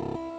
Música